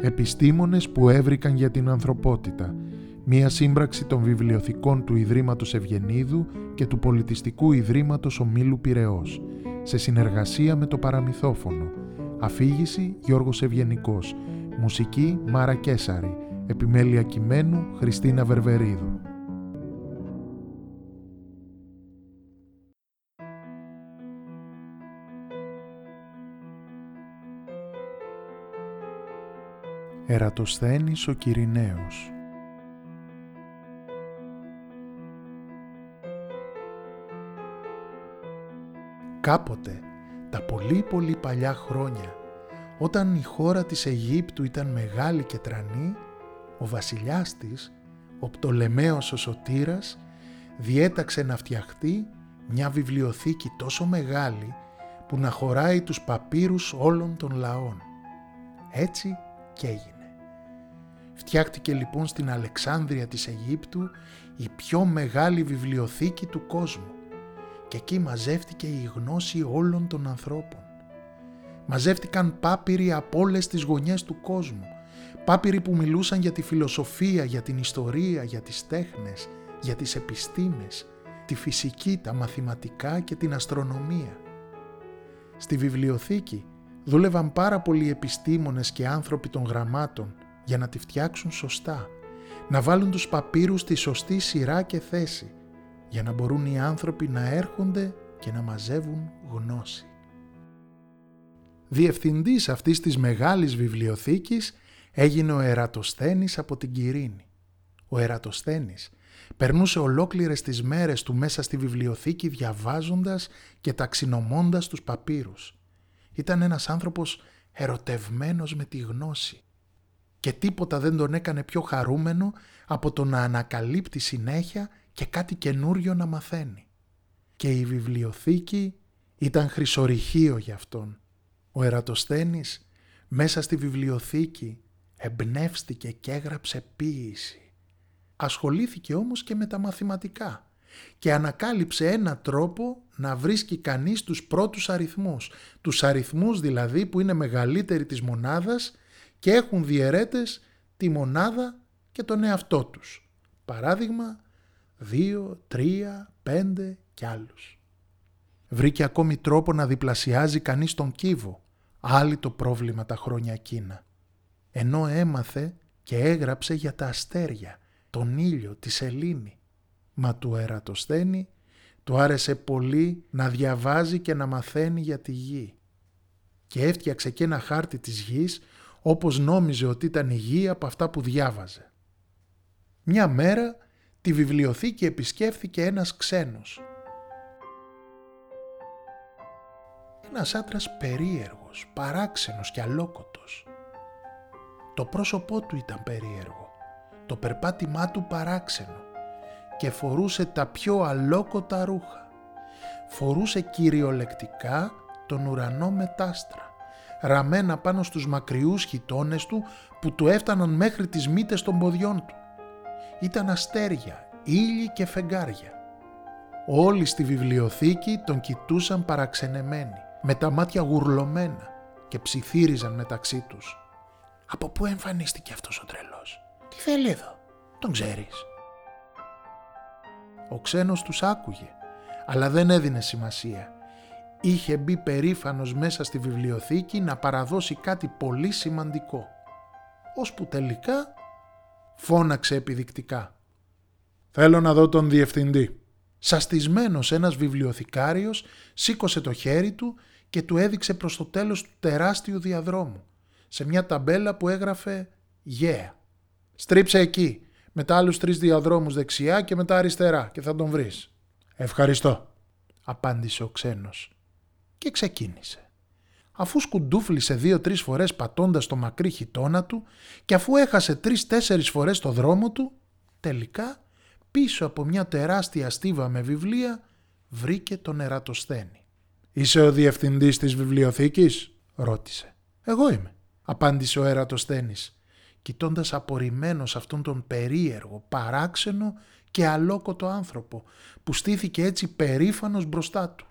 Επιστήμονες που έβρικαν για την ανθρωπότητα. Μία σύμπραξη των βιβλιοθηκών του Ιδρύματος Ευγενίδου και του Πολιτιστικού Ιδρύματος Ομίλου Πυραιός, σε συνεργασία με το Παραμυθόφωνο. Αφήγηση Γιώργος Ευγενικός. Μουσική Μάρα Κέσαρη. Επιμέλεια κειμένου Χριστίνα Βερβερίδου. Ερατοσθένης ο Κυριναίος Κάποτε, τα πολύ πολύ παλιά χρόνια, όταν η χώρα της Αιγύπτου ήταν μεγάλη και τρανή, ο βασιλιάς της, ο Πτολεμαίος ο Σωτήρας, διέταξε να φτιαχτεί μια βιβλιοθήκη τόσο μεγάλη που να χωράει τους παπύρους όλων των λαών. Έτσι και έγινε. Φτιάχτηκε λοιπόν στην Αλεξάνδρεια της Αιγύπτου η πιο μεγάλη βιβλιοθήκη του κόσμου και εκεί μαζεύτηκε η γνώση όλων των ανθρώπων. Μαζεύτηκαν πάπυροι από όλες τις γωνιές του κόσμου, πάπυροι που μιλούσαν για τη φιλοσοφία, για την ιστορία, για τις τέχνες, για τις επιστήμες, τη φυσική, τα μαθηματικά και την αστρονομία. Στη βιβλιοθήκη δούλευαν πάρα πολλοί επιστήμονες και άνθρωποι των γραμμάτων για να τη φτιάξουν σωστά, να βάλουν τους παπύρους στη σωστή σειρά και θέση, για να μπορούν οι άνθρωποι να έρχονται και να μαζεύουν γνώση. Διευθυντής αυτής της μεγάλης βιβλιοθήκης έγινε ο Ερατοσθένης από την Κυρίνη. Ο Ερατοσθένης περνούσε ολόκληρες τις μέρες του μέσα στη βιβλιοθήκη διαβάζοντας και ταξινομώντας τους παπύρους. Ήταν ένας άνθρωπος ερωτευμένος με τη γνώση και τίποτα δεν τον έκανε πιο χαρούμενο από το να ανακαλύπτει συνέχεια και κάτι καινούριο να μαθαίνει. Και η βιβλιοθήκη ήταν χρυσορυχείο για αυτόν. Ο Ερατοσθένης μέσα στη βιβλιοθήκη εμπνεύστηκε και έγραψε ποίηση. Ασχολήθηκε όμως και με τα μαθηματικά και ανακάλυψε ένα τρόπο να βρίσκει κανείς τους πρώτους αριθμούς. Τους αριθμούς δηλαδή που είναι μεγαλύτεροι της μονάδας και έχουν διαιρέτες τη μονάδα και τον εαυτό τους. Παράδειγμα, 2, 3, 5 και άλλους. Βρήκε ακόμη τρόπο να διπλασιάζει κανείς τον κύβο, άλλη το πρόβλημα τα χρόνια εκείνα. Ενώ έμαθε και έγραψε για τα αστέρια, τον ήλιο, τη σελήνη. Μα του Ερατοσθένη του άρεσε πολύ να διαβάζει και να μαθαίνει για τη γη. Και έφτιαξε και ένα χάρτη της γης όπως νόμιζε ότι ήταν υγεία από αυτά που διάβαζε. Μια μέρα τη βιβλιοθήκη επισκέφθηκε ένας ξένος. Ένας άντρας περίεργος, παράξενος και αλόκοτος. Το πρόσωπό του ήταν περίεργο, το περπάτημά του παράξενο και φορούσε τα πιο αλόκοτα ρούχα. Φορούσε κυριολεκτικά τον ουρανό μετάστρα ραμμένα πάνω στους μακριούς χιτώνες του που του έφταναν μέχρι τις μύτες των ποδιών του. Ήταν αστέρια, ήλιοι και φεγγάρια. Όλοι στη βιβλιοθήκη τον κοιτούσαν παραξενεμένοι, με τα μάτια γουρλωμένα και ψιθύριζαν μεταξύ τους. «Από πού εμφανίστηκε αυτός ο τρελός, τι θέλει εδώ, τον ξέρεις». Ο ξένος τους άκουγε, αλλά δεν έδινε σημασία είχε μπει περήφανος μέσα στη βιβλιοθήκη να παραδώσει κάτι πολύ σημαντικό. Ώσπου τελικά φώναξε επιδεικτικά. «Θέλω να δω τον διευθυντή». Σαστισμένος ένας βιβλιοθηκάριος σήκωσε το χέρι του και του έδειξε προς το τέλος του τεράστιου διαδρόμου, σε μια ταμπέλα που έγραφε «Yeah». «Στρίψε εκεί, μετά άλλους τρεις διαδρόμους δεξιά και μετά αριστερά και θα τον βρεις». «Ευχαριστώ», απάντησε ο ξένος και ξεκίνησε. Αφού σκουντούφλησε δύο-τρεις φορές πατώντας το μακρύ χιτόνα του και αφού έχασε τρεις-τέσσερις φορές το δρόμο του, τελικά πίσω από μια τεράστια στίβα με βιβλία βρήκε τον Ερατοσθένη. «Είσαι ο διευθυντής της βιβλιοθήκης» ρώτησε. «Εγώ είμαι», απάντησε ο Ερατοσθένης, κοιτώντας απορριμμένος αυτόν τον περίεργο, παράξενο και αλόκοτο άνθρωπο που στήθηκε έτσι περήφανος μπροστά του.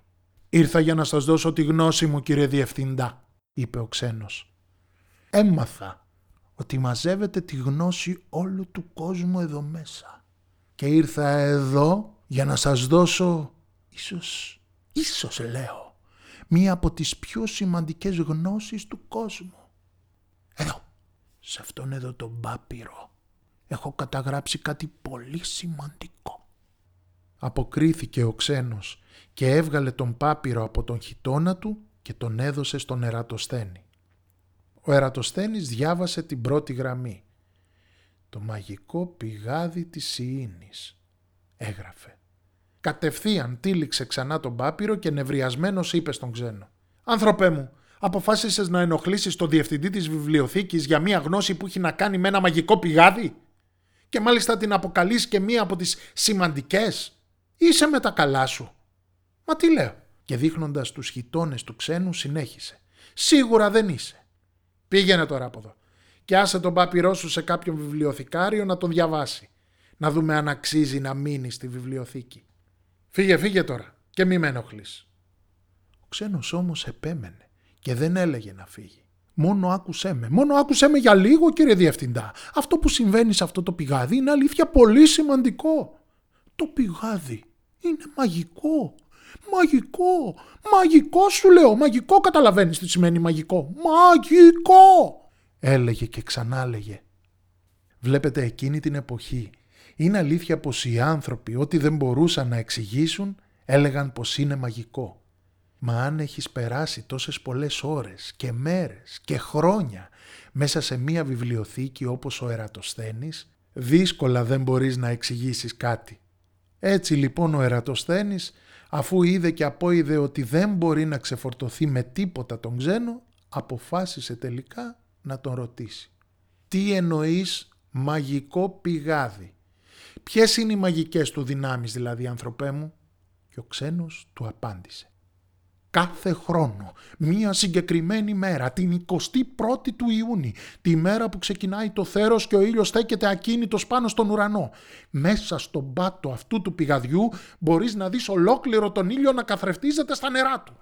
«Ήρθα για να σας δώσω τη γνώση μου κύριε Διευθυντά», είπε ο ξένος. έμαθα ότι μαζεύετε τη γνώση όλου του κόσμου εδώ μέσα. Και ήρθα εδώ για να σας δώσω, ίσως, ίσως λέω, μία από τις πιο σημαντικές γνώσεις του κόσμου. Εδώ, σε αυτόν εδώ τον πάπυρο, έχω καταγράψει κάτι πολύ σημαντικό. Αποκρίθηκε ο ξένος και έβγαλε τον πάπυρο από τον χιτώνα του και τον έδωσε στον Ερατοσθένη. Ο Ερατοσθένης διάβασε την πρώτη γραμμή. «Το μαγικό πηγάδι της Σιήνης», έγραφε. Κατευθείαν τύλιξε ξανά τον πάπυρο και νευριασμένος είπε στον ξένο. «Άνθρωπέ μου, αποφάσισες να ενοχλήσεις τον διευθυντή της βιβλιοθήκης για μία γνώση που έχει να κάνει με ένα μαγικό πηγάδι; Και μάλιστα την αποκαλείς και μία από τις σημαντικές; Είσαι με τα καλά σου». «Μα τι λέω» και δείχνοντας τους χιτώνες του ξένου συνέχισε. «Σίγουρα δεν είσαι. Πήγαινε τώρα από εδώ και άσε τον πάπυρό σου σε κάποιον βιβλιοθηκάριο να τον διαβάσει. Να δούμε αν αξίζει να μείνει στη βιβλιοθήκη. Φύγε, φύγε τώρα και μη με ενοχλείς. Ο ξένος όμως επέμενε και δεν έλεγε να φύγει. Μόνο άκουσέ με, μόνο άκουσέ με για λίγο κύριε Διευθυντά. Αυτό που συμβαίνει σε αυτό το πηγάδι είναι αλήθεια πολύ σημαντικό. Το πηγάδι είναι μαγικό. Μαγικό, μαγικό σου λέω, μαγικό καταλαβαίνεις τι σημαίνει μαγικό. Μαγικό, έλεγε και ξανά έλεγε. Βλέπετε εκείνη την εποχή είναι αλήθεια πως οι άνθρωποι ό,τι δεν μπορούσαν να εξηγήσουν έλεγαν πως είναι μαγικό. Μα αν έχεις περάσει τόσες πολλές ώρες και μέρες και χρόνια μέσα σε μία βιβλιοθήκη όπως ο Ερατοσθένης, δύσκολα δεν μπορείς να εξηγήσεις κάτι. Έτσι λοιπόν ο Ερατοσθένης αφού είδε και απόειδε ότι δεν μπορεί να ξεφορτωθεί με τίποτα τον ξένο, αποφάσισε τελικά να τον ρωτήσει. Τι εννοείς μαγικό πηγάδι; Ποιες είναι οι μαγικές του δυνάμεις δηλαδή ανθρωπέ μου; Και ο ξένος του απάντησε κάθε χρόνο, μία συγκεκριμένη μέρα, την 21η του Ιούνιου, τη μέρα που ξεκινάει το θέρος και ο ήλιος στέκεται ακίνητος πάνω στον ουρανό. Μέσα στον πάτο αυτού του πηγαδιού μπορείς να δεις ολόκληρο τον ήλιο να καθρεφτίζεται στα νερά του.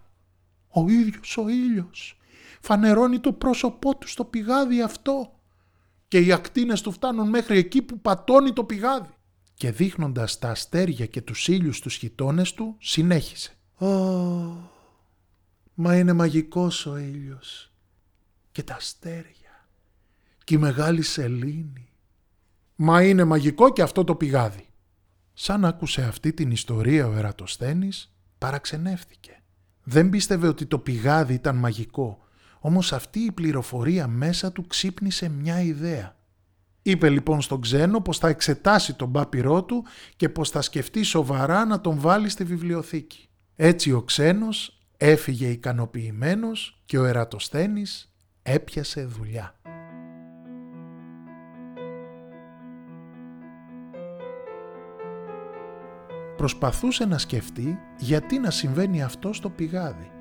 Ο ίδιος ο ήλιος φανερώνει το πρόσωπό του στο πηγάδι αυτό και οι ακτίνες του φτάνουν μέχρι εκεί που πατώνει το πηγάδι. Και δείχνοντας τα αστέρια και τους ήλιους στους χιτώνες του, συνέχισε. Μα είναι μαγικός ο ήλιος και τα αστέρια και η μεγάλη σελήνη. Μα είναι μαγικό και αυτό το πηγάδι. Σαν άκουσε αυτή την ιστορία ο Ερατοσθένης, παραξενεύτηκε. Δεν πίστευε ότι το πηγάδι ήταν μαγικό, όμως αυτή η πληροφορία μέσα του ξύπνησε μια ιδέα. Είπε λοιπόν στον ξένο πως θα εξετάσει τον πάπυρό του και πως θα σκεφτεί σοβαρά να τον βάλει στη βιβλιοθήκη. Έτσι ο ξένος Έφυγε ικανοποιημένος και ο Ερατοσθένης έπιασε δουλειά. Προσπαθούσε να σκεφτεί γιατί να συμβαίνει αυτό στο πηγάδι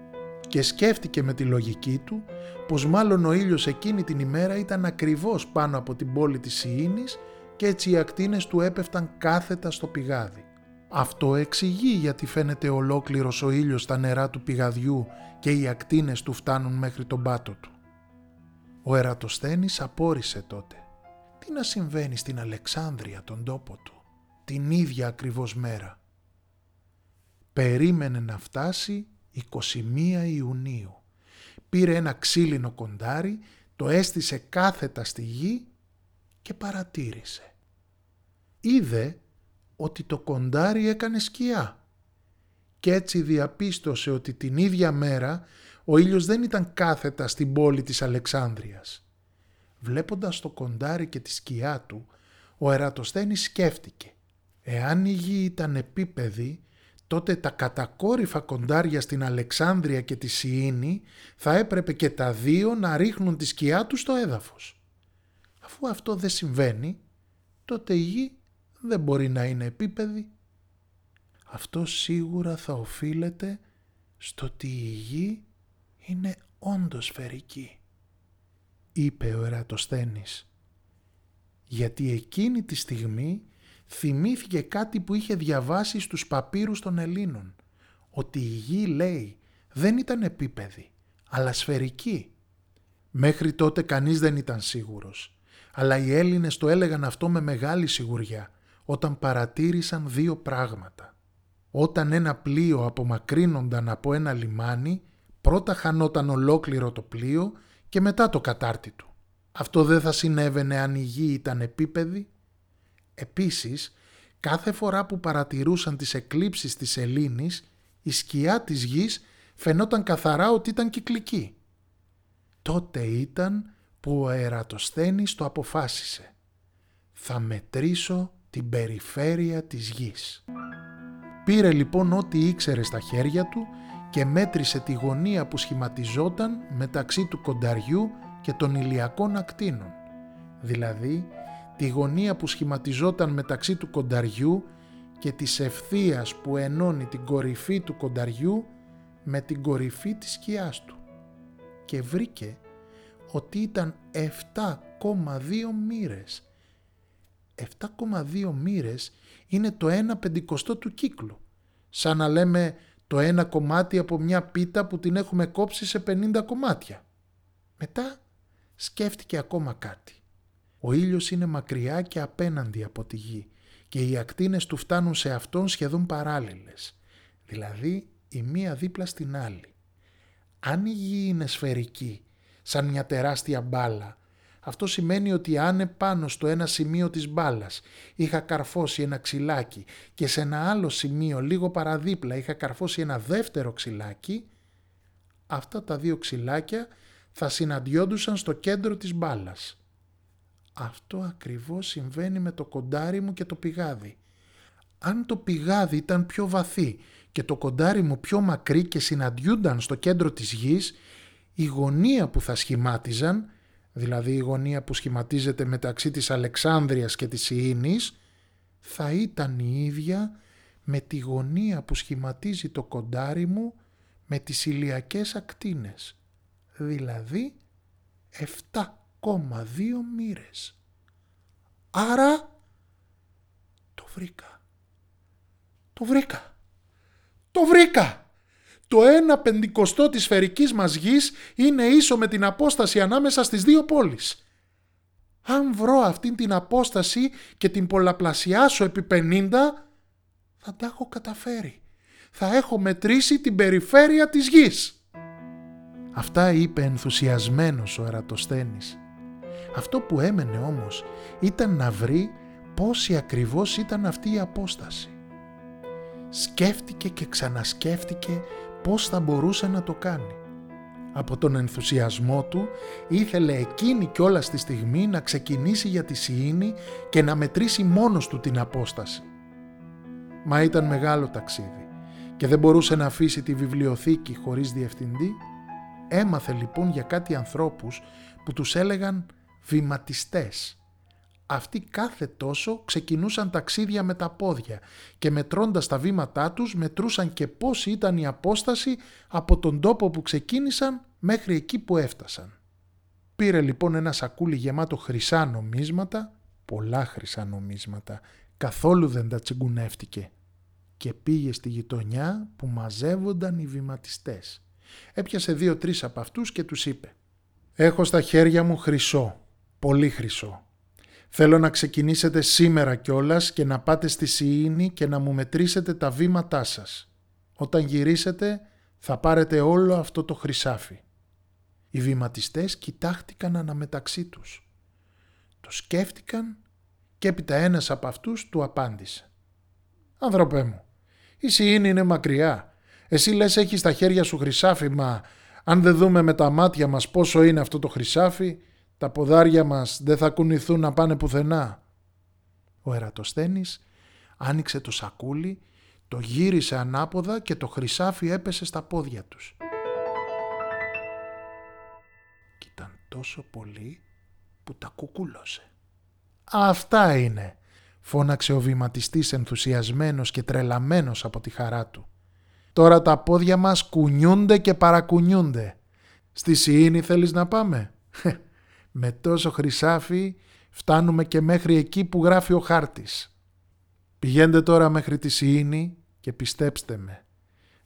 και σκέφτηκε με τη λογική του πως μάλλον ο ήλιος εκείνη την ημέρα ήταν ακριβώς πάνω από την πόλη της Σιήνης και έτσι οι ακτίνες του έπεφταν κάθετα στο πηγάδι. Αυτό εξηγεί γιατί φαίνεται ολόκληρος ο ήλιος στα νερά του πηγαδιού και οι ακτίνες του φτάνουν μέχρι τον πάτο του. Ο Ερατοσθένης απόρρισε τότε. Τι να συμβαίνει στην Αλεξάνδρεια τον τόπο του, την ίδια ακριβώς μέρα; Περίμενε να φτάσει 21 Ιουνίου. Πήρε ένα ξύλινο κοντάρι, το έστησε κάθετα στη γη και παρατήρησε. Είδε ότι το κοντάρι έκανε σκιά και έτσι διαπίστωσε ότι την ίδια μέρα ο ήλιος δεν ήταν κάθετα στην πόλη της Αλεξάνδρειας. Βλέποντας το κοντάρι και τη σκιά του, ο Ερατοσθένης σκέφτηκε «Εάν η γη ήταν επίπεδη, τότε τα κατακόρυφα κοντάρια στην Αλεξάνδρεια και τη Σιήνη θα έπρεπε και τα δύο να ρίχνουν τη σκιά τους στο έδαφος. Αφού αυτό δεν συμβαίνει, τότε η γη δεν μπορεί να είναι επίπεδη. Αυτό σίγουρα θα οφείλεται στο ότι η γη είναι όντως σφαιρική, είπε ο Ερατοσθένης. Γιατί εκείνη τη στιγμή θυμήθηκε κάτι που είχε διαβάσει στους παπύρους των Ελλήνων, ότι η γη, λέει, δεν ήταν επίπεδη, αλλά σφαιρική. Μέχρι τότε κανείς δεν ήταν σίγουρος. Αλλά οι Έλληνες το έλεγαν αυτό με μεγάλη σιγουριά όταν παρατήρησαν δύο πράγματα. Όταν ένα πλοίο απομακρύνονταν από ένα λιμάνι, πρώτα χανόταν ολόκληρο το πλοίο και μετά το κατάρτι του. Αυτό δεν θα συνέβαινε αν η γη ήταν επίπεδη. Επίσης, κάθε φορά που παρατηρούσαν τις εκλήψεις της Ελλήνης, η σκιά της γης φαινόταν καθαρά ότι ήταν κυκλική. Τότε ήταν που ο Ερατοσθένης το αποφάσισε. Θα μετρήσω την περιφέρεια της γης. Πήρε λοιπόν ό,τι ήξερε στα χέρια του και μέτρησε τη γωνία που σχηματιζόταν μεταξύ του κονταριού και των ηλιακών ακτίνων, δηλαδή τη γωνία που σχηματιζόταν μεταξύ του κονταριού και της ευθείας που ενώνει την κορυφή του κονταριού με την κορυφή της σκιάς του και βρήκε ότι ήταν 7,2 μοίρες. 7,2 μοίρες είναι το 1 πεντηκοστό του κύκλου, σαν να λέμε το ένα κομμάτι από μια πίτα που την έχουμε κόψει σε 50 κομμάτια. Μετά σκέφτηκε ακόμα κάτι. Ο ήλιος είναι μακριά και απέναντι από τη γη και οι ακτίνες του φτάνουν σε αυτόν σχεδόν παράλληλες, δηλαδή η μία δίπλα στην άλλη. Αν η γη είναι σφαιρική, σαν μια τεράστια μπάλα, αυτό σημαίνει ότι αν επάνω στο ένα σημείο της μπάλας είχα καρφώσει ένα ξυλάκι και σε ένα άλλο σημείο λίγο παραδίπλα είχα καρφώσει ένα δεύτερο ξυλάκι, αυτά τα δύο ξυλάκια θα συναντιόντουσαν στο κέντρο της μπάλας. Αυτό ακριβώς συμβαίνει με το κοντάρι μου και το πηγάδι. Αν το πηγάδι ήταν πιο βαθύ και το κοντάρι μου πιο μακρύ και συναντιούνταν στο κέντρο της γης, η γωνία που θα σχημάτιζαν, δηλαδή η γωνία που σχηματίζεται μεταξύ της Αλεξάνδρειας και της Ιήνης, θα ήταν η ίδια με τη γωνία που σχηματίζει το κοντάρι μου με τις ηλιακές ακτίνες δηλαδή 7,2 μοίρες. Άρα το βρήκα. Το βρήκα. Το βρήκα. Το ένα πεντηκοστό της σφαιρικής μας γης είναι ίσο με την απόσταση ανάμεσα στις δύο πόλεις. Αν βρω αυτήν την απόσταση και την πολλαπλασιάσω επί 50, θα τα έχω καταφέρει. Θα έχω μετρήσει την περιφέρεια της γης. Αυτά είπε ενθουσιασμένος ο Ερατοσθένης. Αυτό που έμενε όμως ήταν να βρει πόση ακριβώς ήταν αυτή η απόσταση. Σκέφτηκε και ξανασκέφτηκε πώς θα μπορούσε να το κάνει. Από τον ενθουσιασμό του ήθελε εκείνη όλα στη στιγμή να ξεκινήσει για τη Σιήνη και να μετρήσει μόνος του την απόσταση. Μα ήταν μεγάλο ταξίδι και δεν μπορούσε να αφήσει τη βιβλιοθήκη χωρίς διευθυντή Έμαθε λοιπόν για κάτι ανθρώπους που τους έλεγαν βηματιστές. Αυτοί κάθε τόσο ξεκινούσαν ταξίδια με τα πόδια και μετρώντας τα βήματά τους μετρούσαν και πώς ήταν η απόσταση από τον τόπο που ξεκίνησαν μέχρι εκεί που έφτασαν. Πήρε λοιπόν ένα σακούλι γεμάτο χρυσά νομίσματα, πολλά χρυσά νομίσματα, καθόλου δεν τα τσιγκουνεύτηκε και πήγε στη γειτονιά που μαζεύονταν οι βηματιστές. Έπιασε δύο-τρεις από αυτούς και τους είπε «Έχω στα χέρια μου χρυσό, πολύ χρυσό. Θέλω να ξεκινήσετε σήμερα κιόλας και να πάτε στη Σιήνη και να μου μετρήσετε τα βήματά σας. Όταν γυρίσετε θα πάρετε όλο αυτό το χρυσάφι». Οι βηματιστές κοιτάχτηκαν αναμεταξύ τους. Το σκέφτηκαν και έπειτα ένας από αυτούς του απάντησε. «Άνθρωπέ μου, η Σιήνη είναι μακριά εσύ λες έχεις στα χέρια σου χρυσάφι, μα αν δεν δούμε με τα μάτια μας πόσο είναι αυτό το χρυσάφι, τα ποδάρια μας δεν θα κουνηθούν να πάνε πουθενά. Ο Ερατοσθένης άνοιξε το σακούλι, το γύρισε ανάποδα και το χρυσάφι έπεσε στα πόδια τους. Κι ήταν τόσο πολύ που τα κουκούλωσε. «Αυτά είναι», φώναξε ο βηματιστής ενθουσιασμένος και τρελαμένος από τη χαρά του. Τώρα τα πόδια μας κουνιούνται και παρακουνιούνται. Στη Σιήνη θέλεις να πάμε; Με τόσο χρυσάφι φτάνουμε και μέχρι εκεί που γράφει ο χάρτης. Πηγαίνετε τώρα μέχρι τη Σιήνη και πιστέψτε με.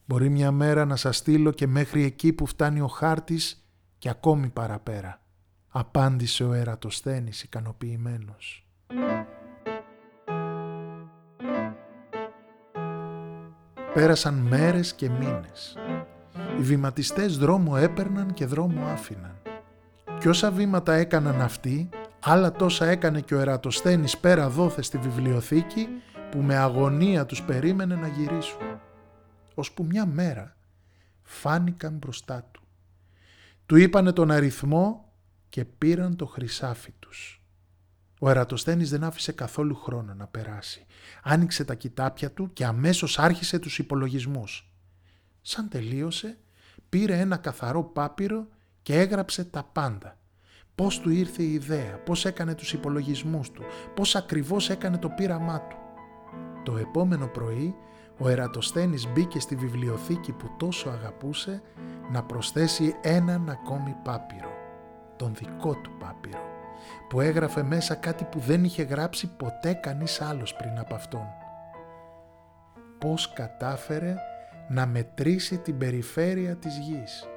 Μπορεί μια μέρα να σας στείλω και μέχρι εκεί που φτάνει ο χάρτης και ακόμη παραπέρα, απάντησε ο Ερατοσθένης ικανοποιημένος. Πέρασαν μέρες και μήνες. Οι βηματιστές δρόμο έπαιρναν και δρόμο άφηναν. Κι όσα βήματα έκαναν αυτοί, άλλα τόσα έκανε και ο Ερατοσθένης πέρα δόθε στη βιβλιοθήκη που με αγωνία τους περίμενε να γυρίσουν. Ώσπου μια μέρα φάνηκαν μπροστά του. Του είπανε τον αριθμό και πήραν το χρυσάφι τους. Ο Ερατοσθένης δεν άφησε καθόλου χρόνο να περάσει. Άνοιξε τα κοιτάπια του και αμέσως άρχισε τους υπολογισμούς. Σαν τελείωσε, πήρε ένα καθαρό πάπυρο και έγραψε τα πάντα. Πώς του ήρθε η ιδέα, πώς έκανε τους υπολογισμούς του, πώς ακριβώς έκανε το πείραμά του. Το επόμενο πρωί ο Ερατοσθένης μπήκε στη βιβλιοθήκη που τόσο αγαπούσε να προσθέσει έναν ακόμη πάπυρο, τον δικό του πάπυρο, που έγραφε μέσα κάτι που δεν είχε γράψει ποτέ κανείς άλλος πριν από αυτόν. Πώς κατάφερε να μετρήσει την περιφέρεια της γης.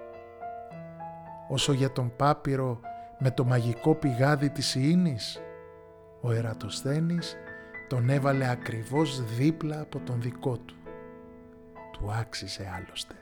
Όσο για τον πάπυρο με το μαγικό πηγάδι της Ιήνης, ο Ερατοσθένης τον έβαλε ακριβώς δίπλα από τον δικό του. Του άξιζε άλλωστε.